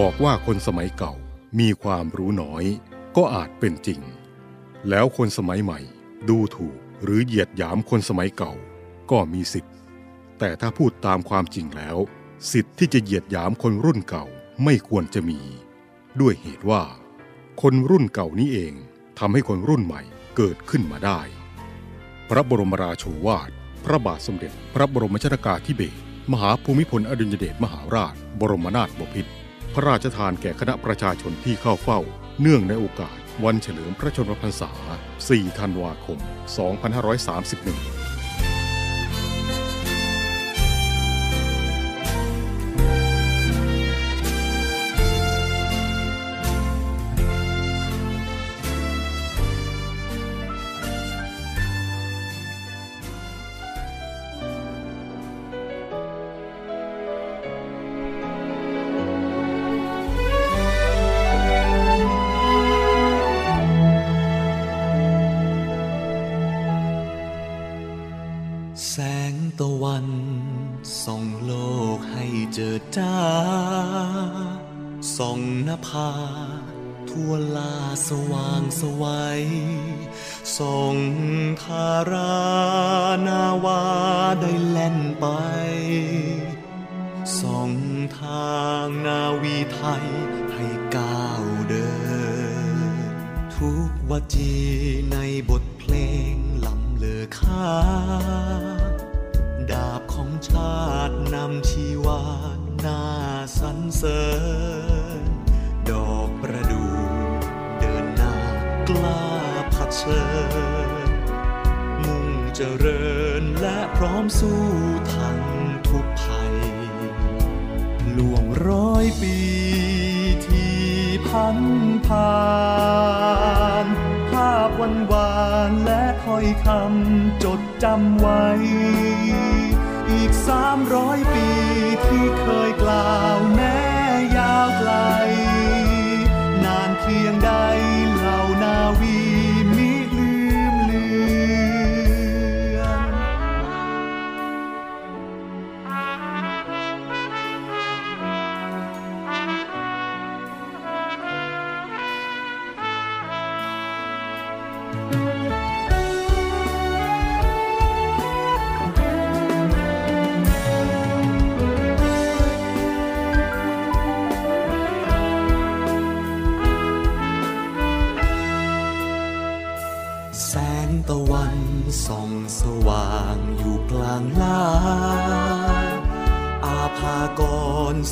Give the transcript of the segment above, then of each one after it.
บอกว่าคนสมัยเก่ามีความรู้น้อย ก็อาจเป็นจริง แล้วคนสมัยใหม่ดูถูกหรือเหยียดหยามคนสมัยเก่าก็มีสิทธิ์ แต่ถ้าพูดตามความจริงแล้ว สิทธิ์ที่จะเหยียดหยามคนรุ่นเก่าไม่ควรจะมี ด้วยเหตุว่า คนรุ่นเก่านี้เองทำให้คนรุ่นใหม่เกิดขึ้นมาได้ พระบรมราโชวาท พระบาทสมเด็จ พระบรมชนากาธิเบศรมหาภูมิพลอดุลยเดชมหาราช บรมนาถบพิตร พระราชทานแก่คณะประชาชนที่เข้าเฝ้า เนื่องในโอกาสวันเฉลิมพระชนมพรรษา 4 ธันวาคม 2531 วจีในบทเพลงลำเลอค่า ดาบของชาตินำชีวาหน้าสรรเสริญ ดอกประดู่เดินหน้ากล้าเผชิญ มุ่งเจริญและพร้อมสู้ทั้งทุกภัยล่วงร้อยปี ถ้อยคำจดจำไว้ อีกสามร้อยปีที่เคยกล่าวแน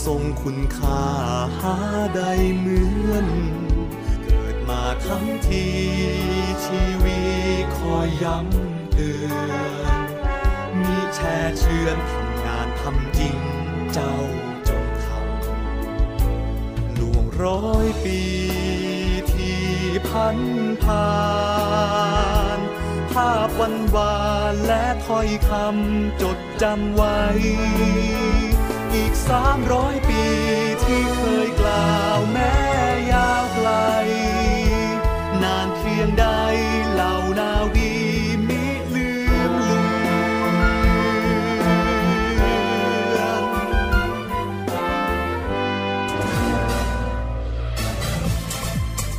ทรงคุณค่าหาได้เหมือน เกิดมาทั้งทีชีวิตคอยย้ำเตือนมีแช่เชือนทำงานทำจริงเจ้าจงทำล่วงร้อยปีที่พันผ่านภาพวันวานและถ้อยคำจดจำไว้ สามร้อยปีที่เคยกล่าวแม้ยาวไกล นานเพียงใดเหล่านาวีมิลืมเลือน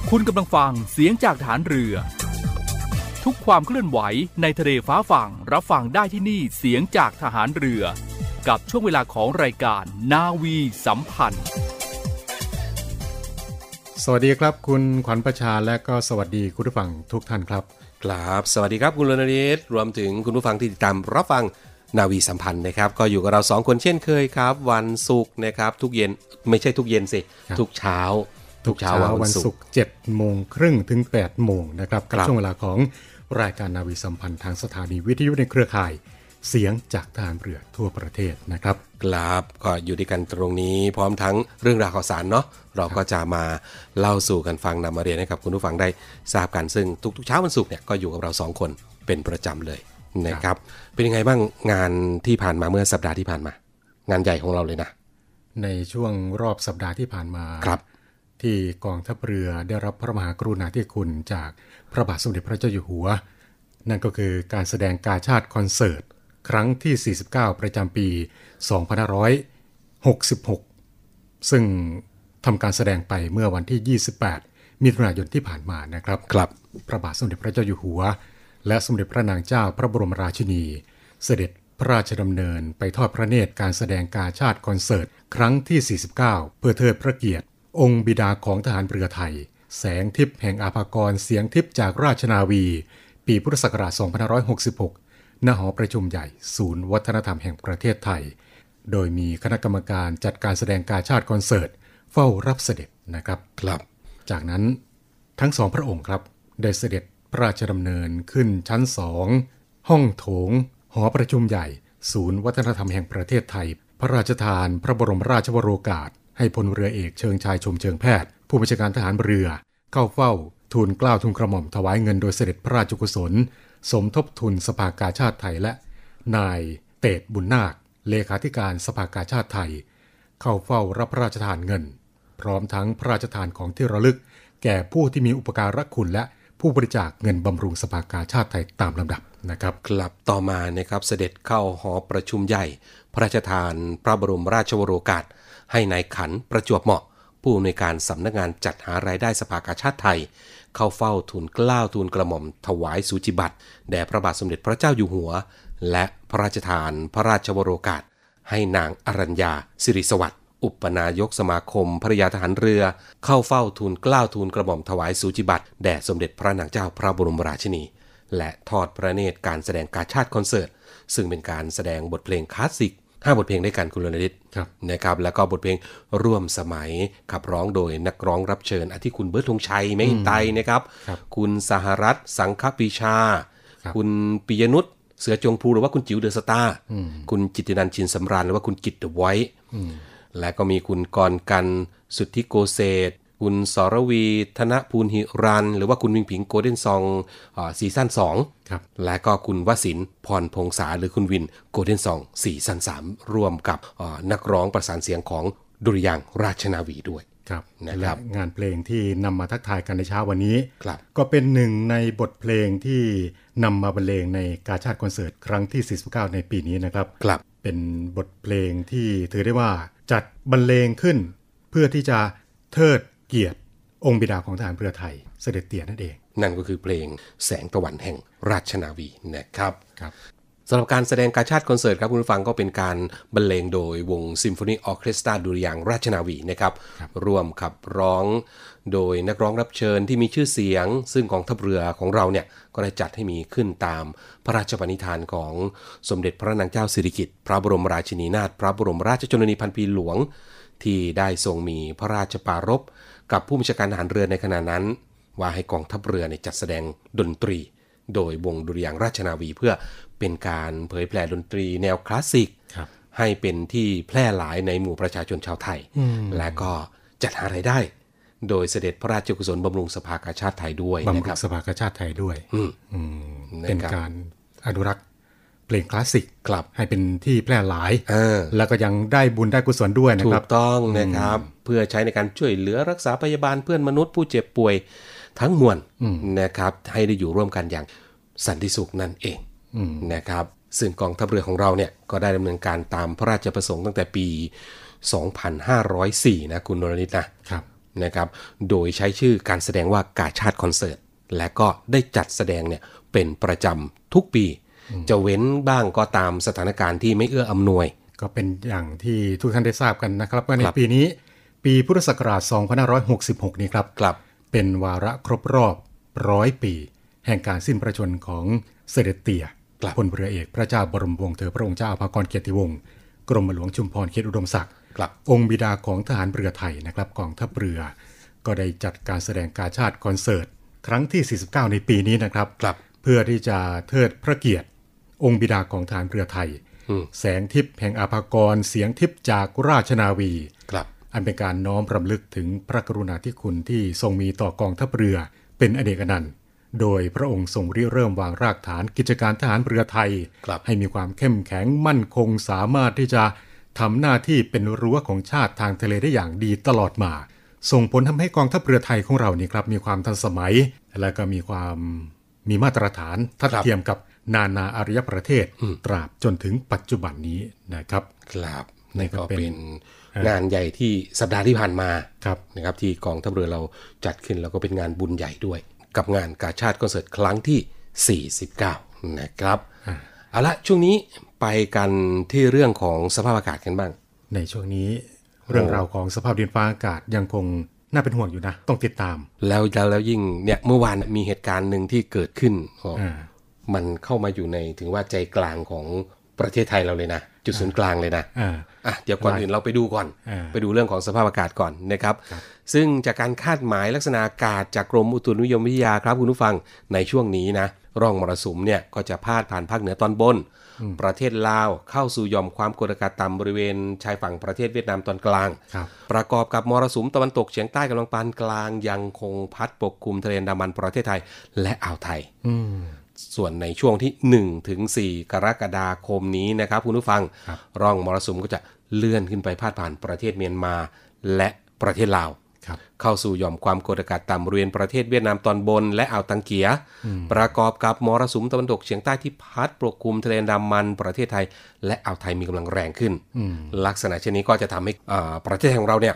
คุณกำลังฟังเสียงจากฐานเรือ ทุกความเคลื่อนไหวในทะเลฟ้าฝั่งรับฟังได้ที่นี่เสียงจากทหารเรือ กับช่วงเวลาของรายการนาวีสัมพันธ์ สวัสดีครับคุณขวัญประชาและก็สวัสดีคุณผู้ฟังทุกท่านครับครับสวัสดีครับคุณรณเดชรวมถึงคุณผู้ฟังที่ติดตามรับฟังนาวีสัมพันธ์นะครับ ก็อยู่กับเราสองคนเช่นเคยครับ วันศุกร์นะครับทุกเย็นไม่ใช่ทุกเย็นสิครับทุกเช้า ทุกเช้าวันศุกร์7โมงครึ่งถึง8โมงนะครับกับครับช่วงเวลาของรายการนาวีสัมพันธ์ทางสถานีวิทยุในเครือข่าย เสียงจากทหารเรือทั่วประเทศนะครับครับก็อยู่ด้วยกันตรงนี้พร้อมทั้งเรื่องราวข่าวสารเนาะเราก็จะมาเล่าสู่กันฟังนำมาเรียนให้กับคุณผู้ฟังได้ทราบกันซึ่งทุกๆเช้าวันศุกร์เนี่ยก็อยู่กับเราสองคนเป็นประจำเลยนะครับ เป็นยังไงบ้างงานที่ผ่านมาเมื่อสัปดาห์ที่ผ่านมา งานใหญ่ของเราเลยนะ ในช่วงรอบสัปดาห์ที่ผ่านมาครับ ที่กองทัพเรือได้รับพระมหากรุณาธิคุณจากพระบาทสมเด็จพระเจ้าอยู่หัว นั่นก็คือการแสดงกาชาติคอนเสิร์ต ครั้งที่ 49 ประจำปี 2566 ซึ่งทำการแสดงไปเมื่อวันที่ 28 มิถุนายนที่ผ่านมานะครับครับพระบาทสมเด็จพระเจ้าอยู่หัว และสมเด็จพระนางเจ้าพระบรมราชินี เสด็จพระราชดำเนินไปทอดพระเนตรการแสดงกาชาติคอนเสิร์ต ครั้งที่ 49 เพื่อเทิดพระเกียรติ องค์บิดาของทหารเรือไทย แสงทิพย์แห่งอาภากรเสียงทิพย์จากราชนาวี ปีพุทธศักราช2566 ณหอประชุมใหญ่ ศูนย์วัฒนธรรมแห่งประเทศไทย โดยมีคณะกรรมการจัดการแสดงกาชาติคอนเสิร์ต เฝ้ารับเสด็จนะครับครับ จากนั้นทั้งสองพระองค์ครับ ได้เสด็จพระราชดำเนินขึ้นชั้นสองห้องโถง หอประชุมใหญ่ ศูนย์วัฒนธรรมแห่งประเทศไทย พระราชทานพระบรมราชวโรกาส ให้พลเรือเอกเชิงชายชมเชิงแพทย์ ผู้บัญชาการทหารเรือ เข้าเฝ้าทูลเกล้าทูลกระหม่อมถวายเงินโดยเสด็จพระราชกุศล สมทบทุนสภากาชาติไทยและ นายเตดบุญนาค เลขาธิการสภากาชาติไทย เข้าเฝ้ารับพระราชทานเงิน พร้อมทั้งพระราชทานของที่ระลึก แก่ผู้ที่มีอุปการะคุณและผู้บริจาคเงินบำรุงสภากาชาติไทยตามลำดับนะครับกลับต่อมานะครับเสด็จเข้าหอประชุมใหญ่ พระราชทานพระบรมราชวโรกาส ให้นายขันประจวบเหมาะ ผู้อำนวยการสำนักงานจัดหารายได้สภากาชาติไทย เข้าเฝ้าทูลเกล้าทูลกระหม่อมถวายสูจิบัตรแด่พระบาทสมเด็จพระเจ้าอยู่หัว และพระราชทานพระราชวโรกาส ให้นางอรัญญาสิริสวัสดิ์อุปนายกสมาคมภรยาทหารเรือ เข้าเฝ้าทูลเกล้าทูลกระหม่อมถวายสูจิบัตรแด่สมเด็จพระนางเจ้าพระบรมราชินี และทอดพระเนตรการแสดงการชาติคอนเสิร์ต ซึ่งเป็นการแสดงบทเพลงคลาสสิก 5บทเพลงด้วยกันคุณรณฤทธิ์ครับนะครับแล้วก็บทเพลงร่วมสมัยขับร้องโดยนักร้องรับเชิญอาทิคุณเบิร์ดธงชัยแมคอินไตย์นะครับครับคุณสหรัฐสังคปรีชาครับคุณปิยนุชเสือจงพรูหรือว่าคุณจิ๋ว The Star คุณกิตตินันท์ชินสำราญหรือว่าคุณกิตเดอะไวท์และก็มีคุณกรกันต์สุทธิโกเศศ คุณสรวีย์ธนพูนหิรัญ หรือว่าคุณผิงผิง Golden Song ซีซั่น2ครับและก็คุณวสินทร์พรพงษาหรือคุณวิน Golden Song ซีซั่น3ร่วมกับเอ่อนักร้องประสานเสียงของดุริยางค์ราชนาวีด้วยครับนะครับและงานเพลงที่นำมาทักทายกันในเช้าวันนี้ครับก็เป็นหนึ่งในบทเพลงที่นำมาบรรเลงในกาชาดคอนเสิร์ตครั้งที่ 49 ในปีนี้นะครับครับ เป็นบทเพลงที่ถือได้ว่าจัดบรรเลงขึ้น เพื่อที่จะเทิด เกียรติ องค์บิดาของทหารเรือไทยเสด็จเตี่ยนั่นเอง นั่นก็คือเพลงแสงตะวันแห่งราชนาวีนะครับครับสำหรับการแสดงการชาติคอนเสิร์ตครับคุณผู้ฟังก็เป็นการบรรเลงโดยวงซิมโฟนีออเคสตราดุริยางค์ราชนาวีนะครับร่วมขับร้องโดยนักร้องรับเชิญที่มีชื่อเสียง ซึ่งกองทัพเรือของเราเนี่ยก็ได้จัดให้มีขึ้นตามพระราชปณิธานของสมเด็จพระนางเจ้าสิริกิติ์พระบรมราชินีนาถพระบรมราชชนนีพันปีหลวง ที่ได้ทรงมีพระราชปรารภ กับผู้บัญชาการทหารเรือในขณะนั้น ว่าให้กองทัพเรือในยจัดแสดงดนตรี โดยวงดุริยางค์ราชนาวีเพื่อเป็นการเผยแพร่ดนตรีแนวคลาสสิกครับให้เป็นที่แพร่หลายในหมู่ประชาชนชาวไทย และก็จัดหารายได้ โดยเสด็จพระราชกุศลบำรุงสภากาชาติไทยด้วยบำนะรุครังบสภากาชาติไทยด้วยอืมอืมนะครับเป็นการอนุรักษ์ เพลงคลาสสิกครับให้เป็นที่แพร่หลายเออแล้วก็ยังได้บุญได้กุศลด้วยนะถูครักบต้องนะครับ เพื่อใช้ในการช่วยเหลือรักษาพยาบาลเพื่อนมนุษย์ผู้เจ็บป่วยทั้งมวลนะครับให้ได้อยู่ร่วมกันอย่างสันติสุขนั่นเองนะครับซึ่งกองทัพเรือของเราเนี่ยก็ได้ดำเนินการตามพระราชประสงค์ตั้งแต่ปี 2504 นะคุณนรนิตนะครับนะครับ โดยใช้ชื่อการแสดงว่ากาชาติคอนเสิร์ต และก็ได้จัดแสดงเนี่ยเป็นประจำทุกปี จะเว้นบ้างก็ตามสถานการณ์ที่ไม่เอื้ออำนวย ก็เป็นอย่างที่ทุกท่านได้ทราบกันนะครับว่าในครับปีนี้ ปีพุทธศักราช 2566 นี้ครับกลับ เป็นวาระครบรอบร้อยปี แห่งการสิ้นพระชนม์ของเสด็จเตี่ยครับพลเรือเอกพระเจ้าบรมวงศ์เธอพระองค์เจ้าอภากรเกียรติวงศ์กรมหลวงชุมพรเขตอุดมศักดิ์กลับองค์บิดาของทหารเรือไทยนะครับกองทัพเรือ ก็ได้จัดการแสดงการชาติคอนเสิร์ต ครั้งที่ 49 ในปีนี้นะครับครับเพื่อที่จะเทิดพระเกียรติ องค์บิดาของทหารเรือไทยอืมแสงทิพย์แห่งอาภากร เสียงทิพย์จากราชนาวีครับอันเป็นการน้อมรำลึกถึงพระกรุณาธิคุณที่ทรงมีต่อกองทัพเรือเป็นอเนกอนันต์ โดยพระองค์ทรงริเริ่มวางรากฐานกิจการทหารเรือไทยครับให้มีความเข้มแข็งมั่นคงสามารถที่จะทำหน้าที่เป็นรั้วของชาติทางทะเลได้อย่างดีตลอดมา ส่งผลทำให้กองทัพเรือไทยของเรานี่ครับมีความทันสมัย และก็มีความมีมาตรฐานทัดครับเทียมกับ นานาอารยประเทศตราบจนถึงปัจจุบันนี้นะครับครับนี่นี่ก็ก็เป็นเป็นงานใหญ่ที่สัปดาห์ที่ผ่านมาครับนะครับ ที่กองทัพเรือเราจัดขึ้นแล้วก็เป็นงานบุญใหญ่ด้วย กับงานกาชาติคอนเสิร์ตครั้งที่ 49 นะครับเอาละช่วงนี้ไปกันที่เรื่องของสภาพอากาศกันบ้าง ในช่วงนี้เรื่องราวของสภาพดินฟ้าอากาศยังคงน่าเป็นห่วงอยู่นะ ต้องติดตาม แล้วแล้วแล้วยิ่งเนี่ยเมื่อวานมีเหตุการณ์หนึ่งที่เกิดขึ้นอ๋ออ่า มันเข้ามาอยู่ในถึงว่าใจกลางของประเทศไทยเราเลยนะ จุดศูนย์กลางเลยนะอ่าอะเดี๋ยวก่อนอื่นเราไปดูก่อนอ่าไปดูเรื่องของสภาพอากาศก่อนนะครับ ซึ่งจากการคาดหมายลักษณะอากาศจากกรมอุตุนิยมวิทยาครับคุณผู้ฟังในช่วงนี้นะร่องมรสุมเนี่ยก็จะพาดผ่านภาคเหนือตอนบน ประเทศลาวเข้าสู่หย่อมความกดอากาศต่ำบริเวณชายฝั่งประเทศเวียดนามตอนกลางครับประกอบกับมรสุมตะวันตกเฉียงใต้กำลังปานกลางยังคงพัดปกคลุมทะเลอันดามันประเทศไทยและอ่าวไทยอืม ส่วนในช่วงที่ 1 ถึง 4 กรกฎาคมนี้นะครับ คุณผู้ฟังครับร่องมรสุมก็จะเลื่อนขึ้นไปพาดผ่านประเทศเมียนมา และประเทศลาวครับเข้าสู่หย่อมความกดอากาศต่ำบริเวณประเทศเวียดนามตอนบน และอ่าวตังเกีย ประกอบกับมรสุมตะวันตกเฉียงใต้ที่พัดปกคลุมทะเลอันดามัน ประเทศไทย และอ่าวไทยมีกำลังแรงขึ้น ลักษณะเช่นนี้ก็จะทำให้อ่าประเทศของเราเนี่ย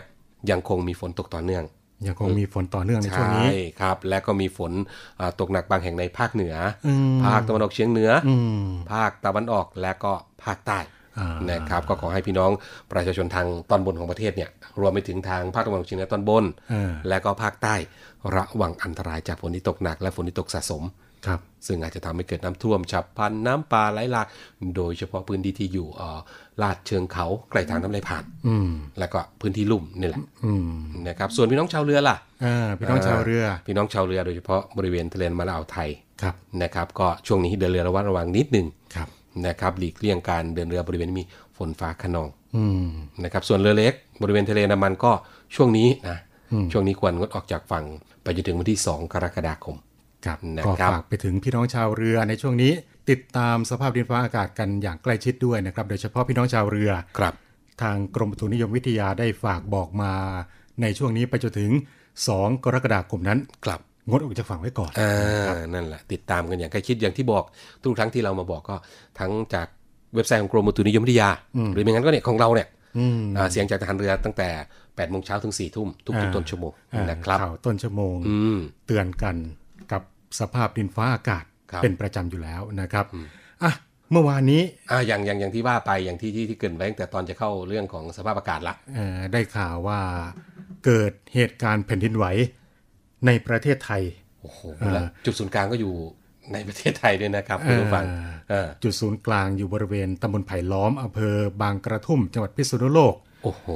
ยังคงมีฝนตกต่อเนื่อง ยังคงมีฝนต่อเนื่องในช่วงใช่นี้ครับ และก็มีฝนอ่าตกหนักบางแห่งในภาคเหนืออมภาคตะวันออกเฉียงเหนือออืมภาคตะวันออกและก็ภาคใต้อ่านนะครับก็ขอให้พี่น้องประชาชนทางตอนบนของประเทศเนี่ยรวมไปถึงทางภาคตะวันออกเฉียงเหนือตอนบนเออและก็ภาคใต้ระวังอันตรายจากฝนที่ตกหนักและฝนที่ตกสะสม ครับซึ่งอาจจะทำให้เกิดน้ำท่วมฉับพลันน้ำป่าไหลหลากโดยเฉพาะพื้นที่ที่อยู่เอ่อลาดเชิงเขาใกล้ทางน้ำไหลผ่าน อืมและก็พื้นที่ลุ่มนี่แหละอืมนะครับส่วนพี่น้องชาวเรือล่ะอ่าพี่น้องชาวเรือ พี่น้องชาวเรือโดยเฉพาะบริเวณทะเลมาลาวไทยครับนะครับก็ช่วงนี้เดินเรือระวัดระวังนิดหนึงครับนะครับหลีกเลี่ยงการเดินเรือบริเวณที่มีฝนฟ้าขนองอืมนะครับส่วนเรือเล็ก บริเวณทะเลน้ำมันก็ช่วงนี้นะช่วงนี้ควรงดออกจากฝั่งไปจนถึงวันที่ 2 กรกฎาคม ครับนะก็ครับฝากไปถึงพี่น้องชาวเรือในช่วงนี้ ติดตามสภาพดินฟ้าอากาศกันอย่างใกล้ชิดด้วยนะครับ โดยเฉพาะพี่น้องชาวเรือครับ ทางกรมอุตุนิยมวิทยาได้ฝากบอกมา ในช่วงนี้ไปจนถึง 2 กรกฎาคมนั้นกลับงดออกจากฝั่งไว้ก่อนอ่านั่นแหละติดตามกันอย่างใกล้ชิดอย่างที่บอกทุกครั้งที่เรามาบอกก็ทั้งจากเว็บไซต์ของกรมอุตุนิยมวิทยา หรือไม่งั้นก็เนี่ยของเราเนี่ยอืมอ่าเสียงจากทหารเรือตั้งแต่8โมงเช้าถึง4ทุ่มทุกอ่าๆต้นชั่วโมงอ่านะครับข่าวต้นชั่วโมงอืมเตือนกันกับ สภาพดินฟ้าอากาศครับเป็นประจำอยู่แล้วนะครับอะเมื่อวานนี้อ่าอย่างอย่างอย่างที่ว่าไปอย่างที่ที่ที่เกรินไว้ตั้งแต่ตอนจะเข้าเรื่องของสภาพอากาศละเอ่อได้ข่าวว่าเกิดเหตุการณ์แผ่นดินไหวในประเทศไทยโอ้โหแล้วจุดศูนย์กลางก็อยู่ในประเทศไทยด้วยนะครับคุณผู้ฟังเออจุดศูนย์กลางอยู่บริเวณตำบลไผ่ล้อมอำเภอบางกระทุ่มจังหวัดพิษณุโลก โอ้โห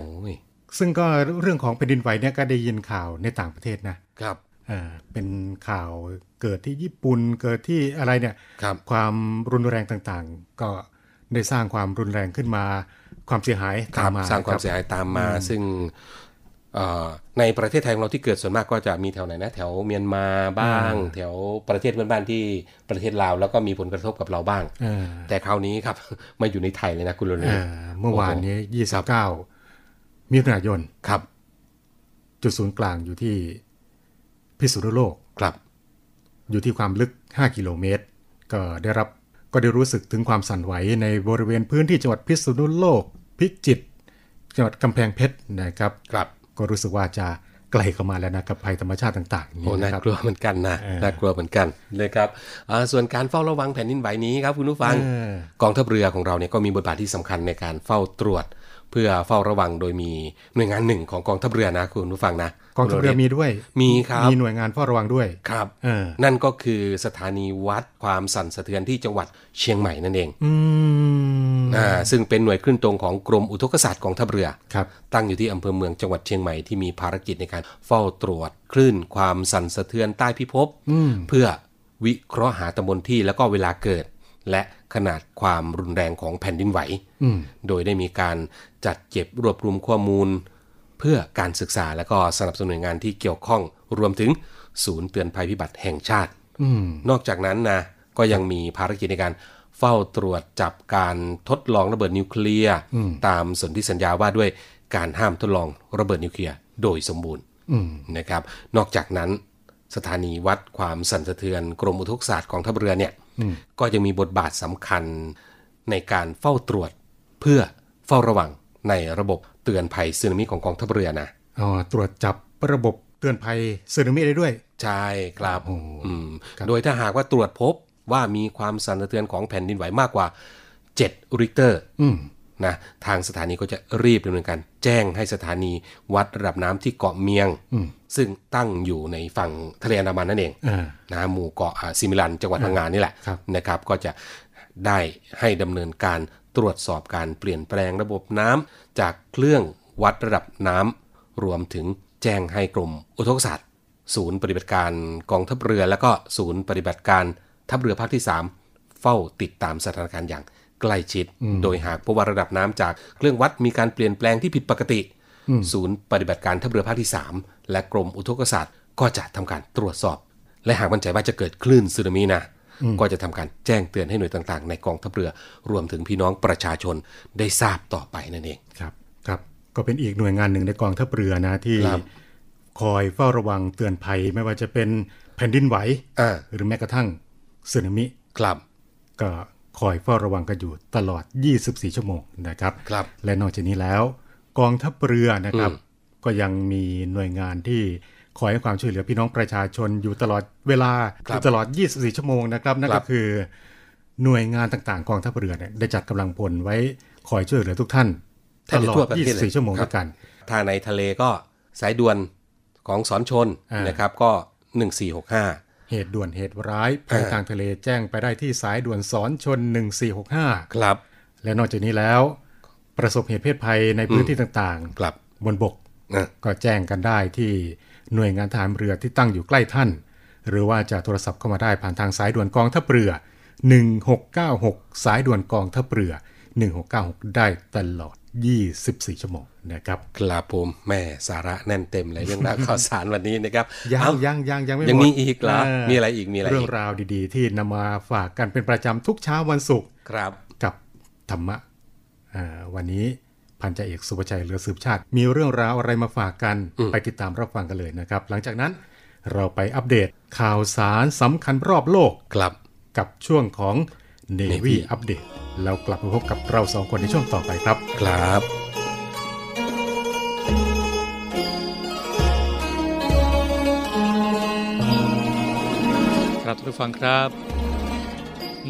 ซึ่งก็เรื่องของแผ่นดินไหวเนี่ยก็ได้ยินข่าวในต่างประเทศนะครับ เอ่อเป็นข่าวเกิดที่ญี่ปุ่นเกิดที่อะไรเนี่ยครับความรุนแรงต่างๆ ก็ได้สร้างความรุนแรงขึ้นมา ความเสียหายคตารัมบมาสร้างความบเสียหายตามมา ซึ่งเอ่อในประเทศไทยของเราที่เกิดส่วนมากก็จะมีแถวไหนนะแถวเมียนมาบ้าง แถวประเทศเพื่อนบ้านที่ประเทศลาวแล้วก็มีผลกระทบกับเราบ้างเออแต่คราวนี้ครับมาอยู่ในไทยเลยนะคุณโรเอนีอเมื่อวานนี้29มิถุนายนครับ จุดศูนย์กลางอยู่ที่ พิษณุโลกครับ อยู่ที่ความลึก 5 กิโลเมตร ก็ได้รับก็ได้รู้สึกถึงความสั่นไหวในบริเวณพื้นที่จังหวัดพิษณุโลก พิจิตรจังหวัดกำแพงเพชรนะครับครับก็รู้สึกว่าจะไกลเข้ามาแล้วนะกับภัยธรรมชาติต่างๆโอ้นี่น่านะครับกลัวเหมือนกันนะเออน่ากลัวเหมือนกันนะครับอ่าส่วนการเฝ้าระวังแผ่นดินไหวนี้ครับคุณผู้ฟังเออกองทัพเรือของเราเนี่ยก็มีบทบาทที่สำคัญในการเฝ้าตรวจ เพื่อเฝ้าระวังโดยมีหน่วยงานหนึ่งของกองทัพเรือนะคุณผู้ฟังนะกองทัพเรือมีด้วยมีครับมีหน่วยงานเฝ้าระวังด้วยครับเออนั่นก็คือสถานีวัดความสั่นสะเทือนที่จังหวัดเชียงใหม่นั่นเองอืมอ่าซึ่งเป็นหน่วยขึ้นตรงของกรมอุทกศาสตร์กองทัพเรือครับตั้งอยู่ที่อำเภอเมืองจังหวัดเชียงใหม่ที่มีภารกิจในการเฝ้าตรวจคลื่นความสั่นสะเทือนใต้พิภพเพื่อวิเคราะห์หาตำบลที่แล้วก็เวลาเกิด และ ขนาดความรุนแรงของแผ่นดินไหวอืมโดยได้มีการจัดเก็บรวบรวมข้อมูล เพื่อการศึกษาและก็สนับสนุนหน่วยงานที่เกี่ยวข้องรวมถึงศูนย์เตือนภัยพิบัติแห่งชาติอืมนอกจากนั้นนะก็ยังมีภารกิจในการเฝ้าตรวจจับการทดลองระเบิดนิวเคลียร์ตามสนธิสัญญาว่าด้วยการห้ามทดลองระเบิดนิวเคลียร์โดยสมบูรณ์อืมนะครับ นอกจากนั้นสถานีวัดความสั่นสะเทือนกรมอุทกศาสตร์กองทัพเรือเนี่ย ก็ยังมีบทบาทสำคัญในการเฝ้าตรวจเพื่อเฝ้าระวังในระบบเตือนภัยสึนามิของกองทัพเรือนะอ๋อตรวจจับระบบเตือนภัยสึนามิได้ด้วย ใช่ครับโอ้อืมครับโดยถ้าหากว่าตรวจพบว่ามีความสั่นสะเทือนของแผ่นดินไหวมากกว่า7ริกเตอร์อืม นะทางสถานีก็จะรีบดำเนินการแจ้งให้สถานีวัดระดับน้ำที่เกาะเมียง ซึ่งตั้งอยู่ในฝั่งทะเลอันดามันนั่นเองอ่านะหมู่เกาะอ่าซิมิลันจังหวัดพังงานนี่แหละครับนะครับ ก็จะได้ให้ดำเนินการตรวจสอบการเปลี่ยนแปลงระบบน้ำจากเครื่องวัดระดับน้ำรวมถึงแจ้งให้กรมอุทกศาสตร์ศูนย์ปฏิบัติการกองทัพเรือ และก็ศูนย์ปฏิบัติการทัพเรือภาคที่ 3 เฝ้าติดตามสถานการณ์อย่าง ใกล้ชิด โดยหากพบว่าระดับน้ำจากเครื่องวัดมีการเปลี่ยนแปลงที่ผิดปกติ ศูนย์ปฏิบัติการทัพเรือภาคที่ 3 และกรมอุทกศาสตร์ ก็จะทำการตรวจสอบ และหากมั่นใจว่าจะเกิดคลื่นสึนามินะก็จะทำการแจ้งเตือนให้หน่วยต่างๆ ในกองทัพเรือ รวมถึงพี่น้องประชาชนได้ทราบต่อไปนั่นเองครับครับก็เป็นอีกหน่วยงานหนึ่งในกองทัพเรือนะที่ครับคอยเฝ้าระวังเตือนภัยไม่ว่าจะเป็นแผ่นดินไหวอ่าหรือแม้กระทั่งสึนามิครับก็ คอยเฝ้าระวังกันอยู่ตลอด 24 ชั่วโมงนะครับครับและนอกจากนี้แล้ว กองทัพเรือนะครับ ก็ยังมีหน่วยงานที่คอยให้ความช่วยเหลือพี่น้องประชาชนอยู่ตลอดเวลาครับอยู่ตลอด 24 ชั่วโมงนะครับนั่นครัก็บคือ หน่วยงานต่างๆ กองทัพเรือเนี่ยได้จัดกำลังพลไว้คอยช่วยเหลือทุกท่านแทตบจะลอทั่วดประเทศเลย24 ชั่วโมงครับด้วยกัน ถ้าในทะเลก็สายด่วนของสอนชนอ่านนะครับก็ 1465 เหตุด่วนเหตุร้ายภัยอ่าทางทะเลแจ้งไปได้ที่สายด่วนสอนชน 1465 ครับ และนอกจากนี้แล้ว ประสบเหตุเพศภัยในพื้นที่ต่างครับๆบนบกนะก็แจ้งกันได้ที่หน่วยงานทหารเรือที่ตั้งอยู่ใกล้ท่าน หรือว่าจะโทรศัพท์เข้ามาได้ผ่านทางสายด่วนกองทัพเรือ 1696 สายด่วนกองทัพเรือ 1696 ได้ตลอด 24 ชั่วโมงนะครับครับผมแม่สาระแน่นเต็มเลยเรื่องราวข่าวสารวันนี้นะครับยังเอ้ายังยังยังไม่ยังหมดมีอีกเหรอามีอะไรอีกมีอะไรอีกเรื่องราวดีๆ ที่นำมาฝากกันเป็นประจำทุกเช้าวันศุกร์ครับกับธรรมะอ่าวันนี้พันจ่าเอกสุภชัยเหลือสืบชาติ มีเรื่องราวอะไรมาฝากกันไปติดตามรับฟังกันเลยนะครับ หลังจากนั้นเราไปอัปเดตข่าวสารสำคัญรอบโลกครับกับช่วงของ Navy Navy อัปเดตแล้วกลับมาพบกับเราสองคนในช่วงต่อไปครับ ครับครับทุกฟังครับ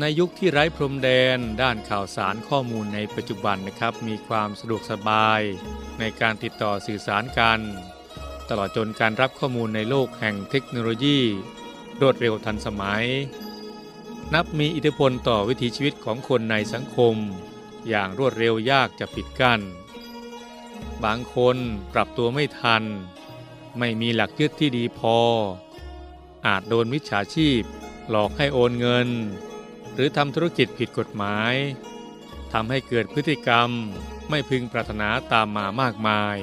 ในยุคที่ไร้พรมแดนด้านข่าวสารข้อมูลในปัจจุบันนะครับ มีความสะดวกสบาย ในการติดต่อสื่อสารกัน ตลอดจนการรับข้อมูลในโลกแห่งเทคโนโลยี รวดเร็วทันสมัย นับมีอิทธิพลต่อวิถีชีวิตของคนในสังคม อย่างรวดเร็วยากจะปิดกั้น บางคนปรับตัวไม่ทัน ไม่มีหลักยึดที่ดีพอ อาจโดนมิจฉาชีพ หลอกให้โอนเงิน หรือทำธุรกิจผิดกฎหมายทำให้เกิดพฤติกรรมไม่พึงปรารถนาตามมามากมาย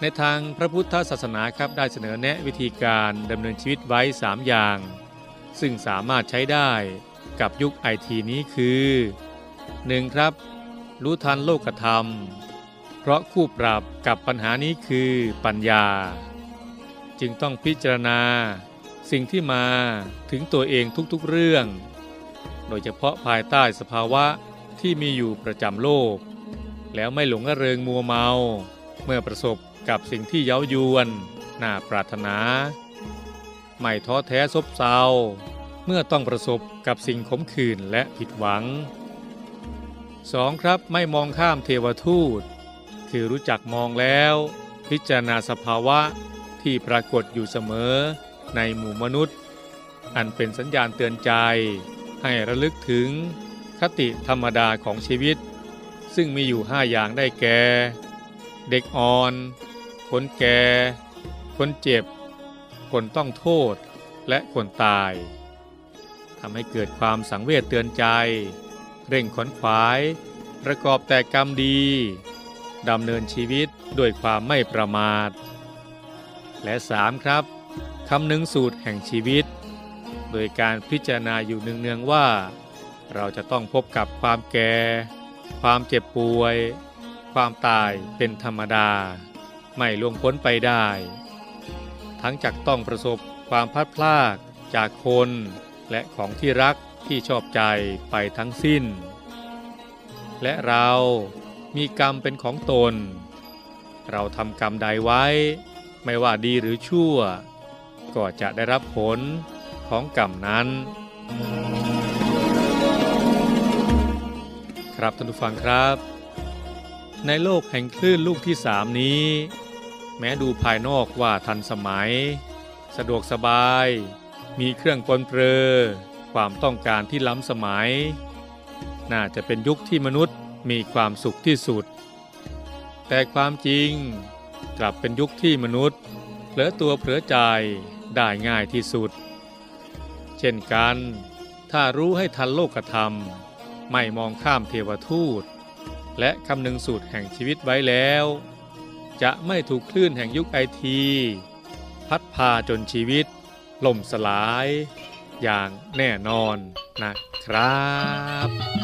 ในทางพระพุทธศาสนาครับได้เสนอแนะวิธีการดำเนินชีวิตไว้ 3 อย่าง ซึ่งสามารถใช้ได้กับยุคไอทีนี้คือ 1. ครับ รู้ทันโลกธรรม เพราะคู่ปรับกับปัญหานี้คือปัญญา จึงต้องพิจารณาสิ่งที่มาถึงตัวเองทุกๆเรื่อง โดยเฉพาะภายใต้สภาวะที่มีอยู่ประจำโลก แล้วไม่หลงระเริงมัวเมา เมื่อประสบกับสิ่งที่เย้ายวน น่าปรารถนา ไม่ท้อแท้ซบเซา เมื่อต้องประสบกับสิ่งขมขื่นและผิดหวัง 2. ครับไม่มองข้ามเทวทูต คือรู้จักมองแล้ว พิจารณาสภาวะที่ปรากฏอยู่เสมอในหมู่มนุษย์ อันเป็นสัญญาณเตือนใจ ให้ระลึกถึงคติธรรมดาของชีวิต ซึ่งมีอยู่ห้าอย่างได้แก่ เด็กอ่อน คนแก่ คนเจ็บ คนต้องโทษและคนตายคำให้เกิดความสังเวชเตือนใจ เร่งขนขวาย ประกอบแต่กรรมดีดำเนินชีวิตด้วยความไม่ประมาท และสามครับคำนึงสูตรแห่งชีวิต โดยการพิจารณาอยู่เนืองๆว่า เราจะต้องพบกับความแก่ ความเจ็บป่วย ความตายเป็นธรรมดา ไม่ล่วงพ้นไปได้ ทั้งจากต้องประสบความพัดพลากจากคน และของที่รักที่ชอบใจไปทั้งสิ้น และเรามีกรรมเป็นของตน เราทำกรรมใดไว้ ไม่ว่าดีหรือชั่ว ก็จะได้รับผลของกรรมนั้น ครับท่านผู้ฟังครับ ในโลกแห่งคลื่นลูกที่สามนี้ แม้ดูภายนอกว่าทันสมัย สะดวกสบาย มีเครื่องปนเปื้อความต้องการที่ล้ำสมัย น่าจะเป็นยุคที่มนุษย์มีความสุขที่สุด แต่ความจริงกลับเป็นยุคที่มนุษย์เผลอตัวเผลอใจได้ง่ายที่สุด เช่นกัน ถ้ารู้ให้ทันโลกธรรม ไม่มองข้ามเทวทูต และคำนึงสูตรแห่งชีวิตไว้แล้ว จะไม่ถูกคลื่นแห่งยุคไอที พัดพาจนชีวิต ล่มสลาย อย่างแน่นอนนะครับ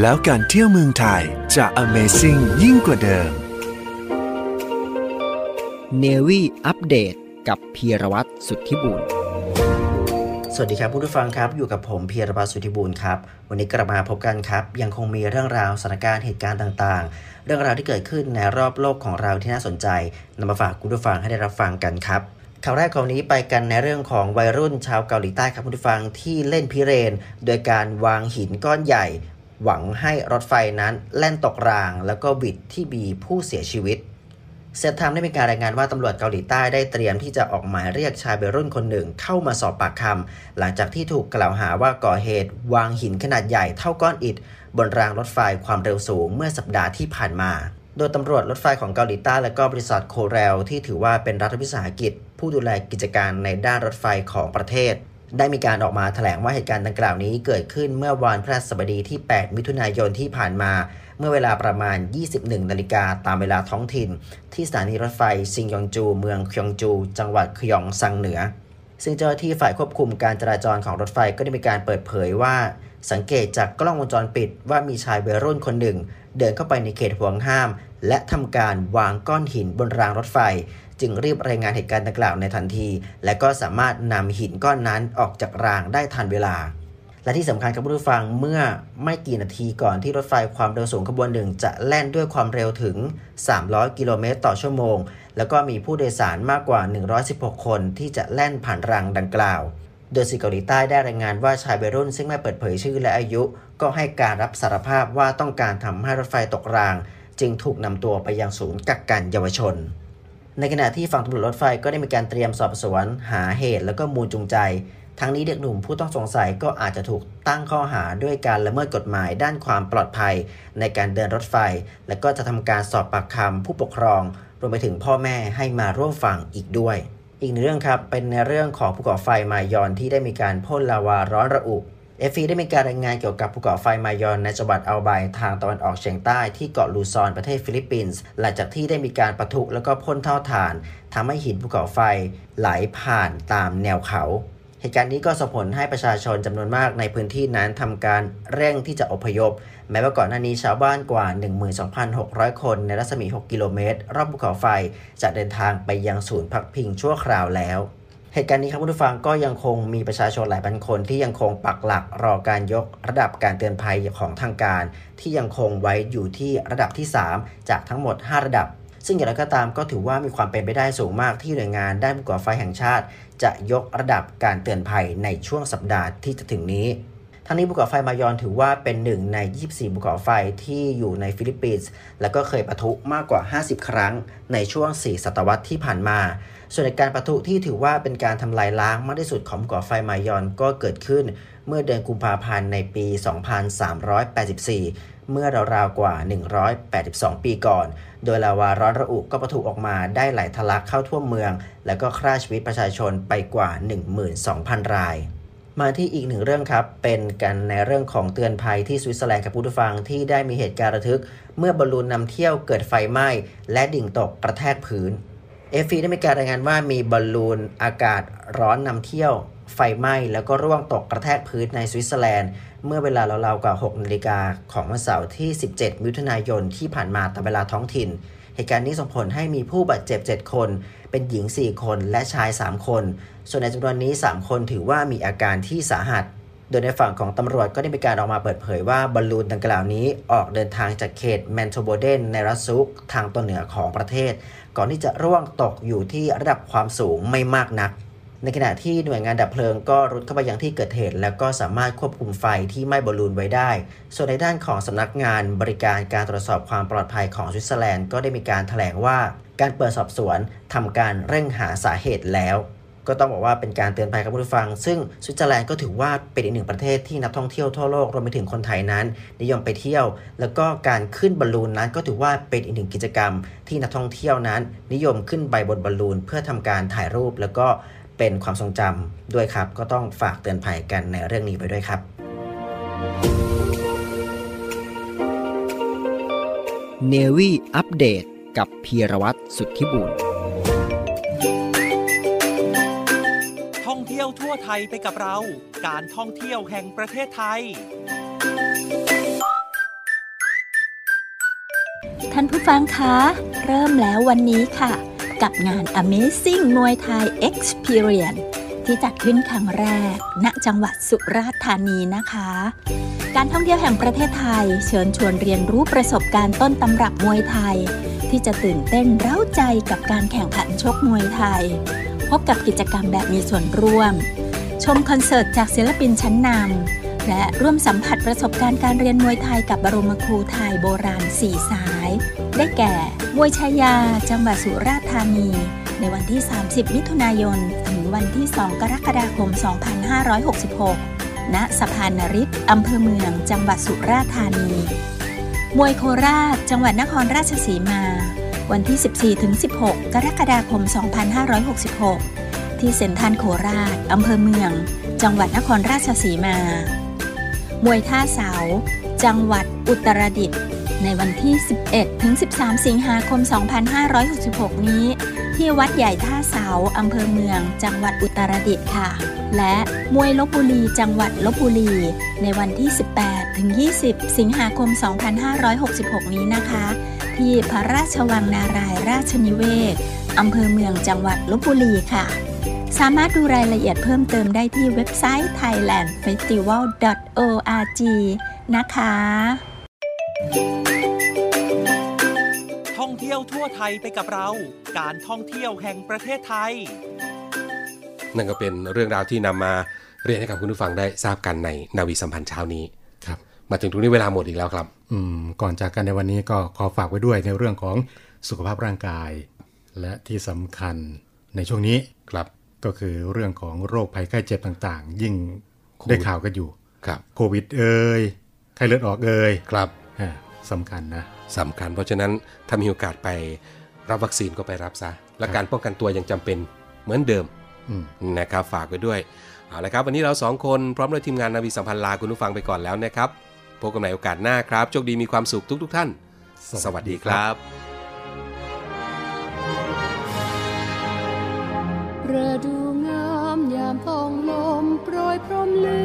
แล้วการเที่ยวเมืองไทยจะ Amazing ยิ่งกว่าเดิมเนวี่อัปเดตกับพีรวัตรสุทธิบุญสวัสดีครับผู้ฟังครับ อยู่กับผมเพียรบาสุทธิบูลครับ วันนี้กลับมาพบกันครับ ยังคงมีเรื่องราวสถานการณ์เหตุการณ์ต่างๆ เรื่องราวที่เกิดขึ้นในรอบโลกของเราที่น่าสนใจนำมาฝากคุณผู้ฟังให้ได้รับฟังกันครับข่าวแรกของนี้ไปกันในเรื่องของวัยรุ่นชาวเกาหลีใต้ครับคุณผู้ฟังที่เล่นพิเรน โดยการวางหินก้อนใหญ่ หวังให้รถไฟนั้นแล่นตกราง แล้วก็บิดที่มีผู้เสียชีวิตเซตไทม์ได้มีการรายงานว่าตำรวจเกาหลีใต้ได้เตรียมที่จะออกหมายเรียกชายวัยรุ่นคนหนึ่งเข้ามาสอบปากคำหลังจากที่ถูกกล่าวหาว่าก่อเหตุ วางหินขนาดใหญ่เท่าก้อนอิฐ บนรางรถไฟความเร็วสูงเมื่อสัปดาห์ที่ผ่านมา โดยตำรวจรถไฟของเกาหลีใต้และก็บริษัทโคเรลที่ถือว่าเป็นรัฐวิสาหกิจ ผู้ดูแลกิจการในด้านรถไฟของประเทศ ได้มีการออกมาแถลงว่าเหตุการณ์ดังกล่าวนี้เกิดขึ้นเมื่อวันพฤหัสบดีที่ 8 มิถุนายนที่ผ่านมา เมื่อเวลาประมาณ 21 นาฬิกาตามเวลาท้องถิ่น ที่สถานีรถไฟซิงยองจู เมืองคยองจู จังหวัดคยองซังเหนือ ซึ่งเจ้าหน้าที่ฝ่ายควบคุมการจราจรของรถไฟก็ได้มีการเปิดเผยว่า สังเกตจากกล้องวงจรปิดว่ามีชายวัยรุ่นคนหนึ่ง เดินเข้าไปในเขตห่วงห้าม และทำการวางก้อนหินบนรางรถไฟจึงรีบรายงานเหตุการณ์ดังกล่าวในทันที และก็สามารถนำหินก้อนนั้นออกจากรางได้ทันเวลา และที่สำคัญครับผู้ฟังเมื่อไม่กี่นาทีก่อนที่รถไฟความเร็วสูงขบวนหนึ่งจะแล่นด้วยความเร็วถึง 300 กิโลเมตรต่อชั่วโมง แล้วก็มีผู้โดยสารมากกว่า 116 คนที่จะแล่นผ่านรางดังกล่าวโดยสื่อเกาหลีใต้ได้รายงานว่าชายวัยรุ่นซึ่งไม่เปิดเผยชื่อและอายุ ก็ให้การรับสารภาพว่าต้องการทำให้รถไฟตกราง จึงถูกนำตัวไปยังศูนย์กักกันเยาวชน ในขณะที่ฝั่งตำรวจรถไฟก็ได้มีการเตรียมสอบสวน หาเหตุ แล้วก็มูลจูงใจ ทั้งนี้เด็กหนุ่มผู้ต้องสงสัยก็อาจจะถูกตั้งข้อหาด้วยการละเมิดกฎหมายด้านความปลอดภัย ในการเดินรถไฟ และก็จะทำการสอบปากคำผู้ปกครอง รวมไปถึงพ่อแม่ให้มาร่วมฟังอีกด้วย อีกหนึ่งเรื่องครับเป็นในเรื่องของภูเขาไฟมายอนที่ได้มีการพ่นลาวาร้อนระอุ AFP ได้มีการรายงานเกี่ยวกับภูเขาไฟมายอนในจังหวัดอัลเบย์ทางตะวันออกเฉียงใต้ที่เกาะลูซอนประเทศฟิลิปปินส์หลังจากที่ได้มีการปะทุแล้วก็พ่นเถ้าถ่านทำให้หินภูเขาไฟไหลผ่านตามแนวเขาเหตุการณ์นี้ก็ส่งผลให้ประชาชนจำนวนมากในพื้นที่นั้นทำการเร่งที่จะอพยพ แม้ว่าก่อนหน้านี้ชาวบ้านกว่า 12,600 คนในรัศมี 6 กิโลเมตร รอบภูเขาไฟจะเดินทางไปยังศูนย์พักพิงชั่วคราวแล้ว เหตุการณ์นี้ครับผู้ฟังก็ยังคงมีประชาชนหลายพันคนที่ยังคงปักหลักรอการยกระดับการเตือนภัยของทางการ ที่ยังคงไว้อยู่ที่ระดับที่ 3 จากทั้งหมด 5 ระดับ ซึ่งอย่างไรก็ตามก็ถือว่ามีความเป็นไปได้สูงมากที่หน่วยงานด้านภูเขาไฟแห่งชาติ จะยกระดับการเตือนภัยในช่วงสัปดาห์ที่จะถึงนี้ทั้งนี้ภูเขาไฟมายอนถือว่าเป็นหนึ่งใน 24ภูเขาไฟที่อยู่ในฟิลิปปินส์และก็เคยปะทุมากกว่า 50 ครั้งในช่วง 4 ศตวรรษที่ผ่านมา ส่วนในการปะทุที่ถือว่าเป็นการทำลายล้างมากที่สุดของภูเขาไฟมายอนก็เกิดขึ้น เมื่อเดือนกุมภาพันธ์ในปี 2384 เมื่อราวๆกว่า 182 ปีก่อน โดยลาวาร้อนระอุก็ปะทุออกมาได้ไหลทะลักเข้าทั่วเมือง และก็ฆ่าชีวิตประชาชนไปกว่า 12,000 รายมาที่อีกหนึ่งเรื่องครับ เป็นกันในเรื่องของเตือนภัยที่สวิตเซอร์แลนด์ครับผู้ฟังที่ได้มีเหตุการณ์ระทึก เมื่อบอลลูนนำเที่ยวเกิดไฟไหม้ และดิ่งตกกระแทกพื้น AFP ได้มีการรายงานว่ามีบอลลูนอากาศร้อนนำเที่ยวไฟไหม้ แล้วก็ร่วงตกกระแทกพื้นในสวิตเซอร์แลนด์ เมื่อเวลาราวๆกว่า 6นาฬิกาของวันเสาร์ที่ 17 มิถุนายนที่ผ่านมาตามเวลาท้องถิ่น เหตุการณ์นี้ส่งผลให้มีผู้บาดเจ็บ 7 คน เป็นหญิง 4 คนและชาย 3 คน ส่วนในจำนวนนี้ 3 คนถือว่ามีอาการที่สาหัส โดยในฝั่งของตำรวจก็ได้มีการออกมาเปิดเผยว่าบอลลูนดังกล่าวนี้ออกเดินทางจากเขตแมนโทโบเดนในรัสซุกทางตอนเหนือของประเทศ ก่อนที่จะร่วงตกอยู่ที่ระดับความสูงไม่มากนัก ในขณะที่หน่วยงานดับเพลิงก็รุดเข้าไปยังที่เกิดเหตุ แล้วก็สามารถควบคุมไฟที่ไหม้บอลลูนไว้ได้ ส่วนในด้านของสำนักงานบริการการตรวจสอบความปลอดภัยของสวิตเซอร์แลนด์ก็ได้มีการแถลงว่า การเปิดสอบสวนทำการเร่งหาสาเหตุแล้ว ก็ต้องบอกว่าเป็นการเตือนภัยครับผู้ฟัง ซึ่งสวิตเซอร์แลนด์ก็ถือว่าเป็นอีกหนึ่งประเทศที่นักท่องเที่ยวทั่วโลกรวมไปถึงคนไทยนั้น นิยมไปเที่ยว แล้วก็การขึ้นบอลลูนนั้น ก็ถือว่าเป็นอีกหนึ่งกิจกรรม ที่นักท่องเที่ยวนั้น นิยมขึ้นไปบนบอลลูน เพื่อทำการถ่ายรูป แล้วก็เป็นความทรงจำด้วยครับ ก็ต้องฝากเตือนภัยกันในเรื่องนี้ไปด้วยครับ เนวี่อัปเดตกับพีรวัตรสุทธิบุญ ไทยไปกับเรา การท่องเที่ยวแห่งประเทศไทย ท่านผู้ฟังคะ เริ่มแล้ววันนี้ค่ะ กับงาน Amazing มวยไทย Experience ที่จัดขึ้นครั้งแรก ณ จังหวัดสุราษฎร์ธานีนะคะ การท่องเที่ยวแห่งประเทศไทย เชิญชวนเรียนรู้ประสบการณ์ต้นตำรับมวยไทย ที่จะตื่นเต้นเร้าใจกับการแข่งขันชกมวยไทย พบกับกิจกรรมแบบมีส่วนร่วม ชมคอนเสิร์ตจากศิลปินชั้นนำ และร่วมสัมผัสประสบการณ์การเรียนมวยไทยกับบรมครูไทยโบราณสี่สาย ได้แก่ มวยชายา จังหวัดสุราษฎร์ธานี ในวันที่ 30 มิถุนายน ถึงวันที่ 2 กรกฎาคม 2566 ณ สะพานนริศอำเภอเมือง จังหวัดสุราษฎร์ธานี มวยโคราช จังหวัดนครราชสีมา วันที่ 14-16 กรกฎาคม 2566 ที่เซ็นทรัลโคราช อำเภอเมือง จังหวัดนครราชสีมา มวยท่าเสา จังหวัดอุตรดิตถ์ ในวันที่ 11 ถึง 13 สิงหาคม 2566 นี้ ที่วัดใหญ่ท่าเสา อำเภอเมือง จังหวัดอุตรดิตถ์ค่ะ และมวยลบบุรี จังหวัดลบบุรี ในวันที่ 18 ถึง 20 สิงหาคม 2566 นี้นะคะ ที่พระราชวังนารายราชนิเวศอำเภอเมืองจังหวัดลบบุรีค่ะ สามารถดูรายละเอียดเพิ่มเติมได้ที่เว็บไซต์ thailandfestival.org นะคะ ท่องเที่ยวทั่วไทยไปกับเรา การท่องเที่ยวแห่งประเทศไทย นั่นก็เป็นเรื่องราวที่นำมาเรียนให้กับคุณผู้ฟังได้ทราบกันในนาวีสัมพันธ์เช้านี้ครับ มาถึงตรงนี้เวลาหมดอีกแล้วครับ อืมก่อนจากกันในวันนี้ก็ขอฝากไว้ด้วยในเรื่องของสุขภาพร่างกาย และที่สำคัญในช่วงนี้ครับ ก็คือเรื่องของโรคภัยไข้เจ็บต่างๆ ยิ่งโควิดได้ข่าวกันอยู่ครับโควิดเอ่ยไข้เลือดออกเอ่ยครับอ่าสำคัญนะสำคัญ เพราะฉะนั้นถ้ามีโอกาสไปรับวัคซีนก็ไปรับซะ และการป้องกันตัวยังจำเป็นเหมือนเดิมอืมนะครับฝากไว้ด้วยเอาละครับวันนี้เราสองคนพร้อมด้วยทีมงานนาวีสัมพันธ์ลาคุณผู้ฟังไปก่อนแล้วนะครับพบกันใหม่โอกาสหน้าครับโชคดีมีความสุขทุก ๆ ท่าน สวัสดีครับ ประดูงามยามต้องลมโปรยพรมเลื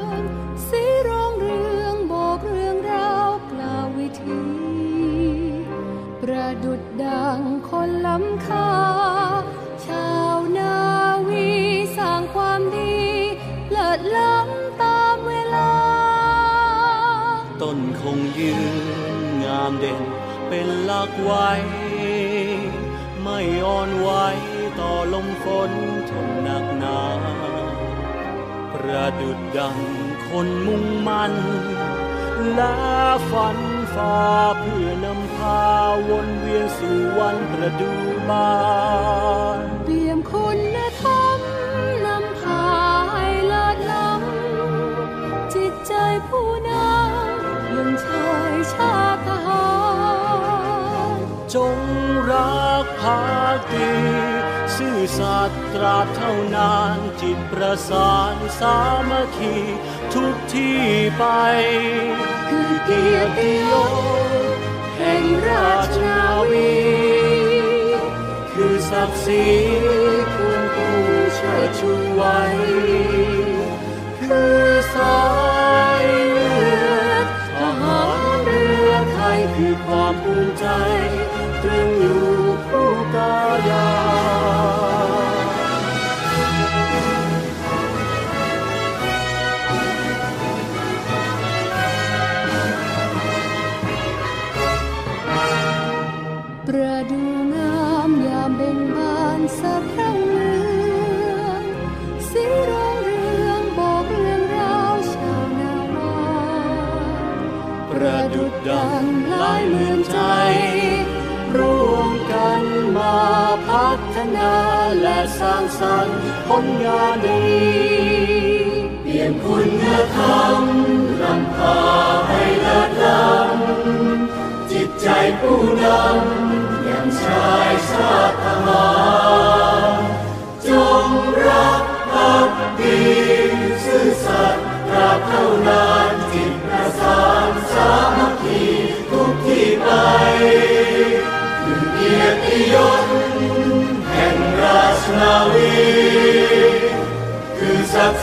องสีร้องเรืองบอกเรื่องราวกล่าววิธี ประดุดดังคนล้ำค่าชาวนาวีสร้างความดีเลิศล้ำตามเวลา ต้นคงยืนงามเด่นเป็นหลักไว้ ไม่อ่อนไหว มฝนทนหนักหนาประดุดดังคนมุ่งมันและฝันฟ้าเพื่อนำพาวนเวียนสู่วันประดูบานเปี่ยมคุณธรรมนำพาให้เลิศล้ำจิตใจผู้นำยังชายชาติทหารจงรักภักดี ซื่อสัตย์ตราบเท่านานจิตประสานสามัคคีทุกที่ไป คือเกียรติยศแห่งราชนาวี คือศักดิ์ศรีควรผู้เชิดชูไว้ คือสายเลือดทหารเรือไทยคือความภูมิใจางสรรค์ผลงานดีเปลี่ยนคุณธร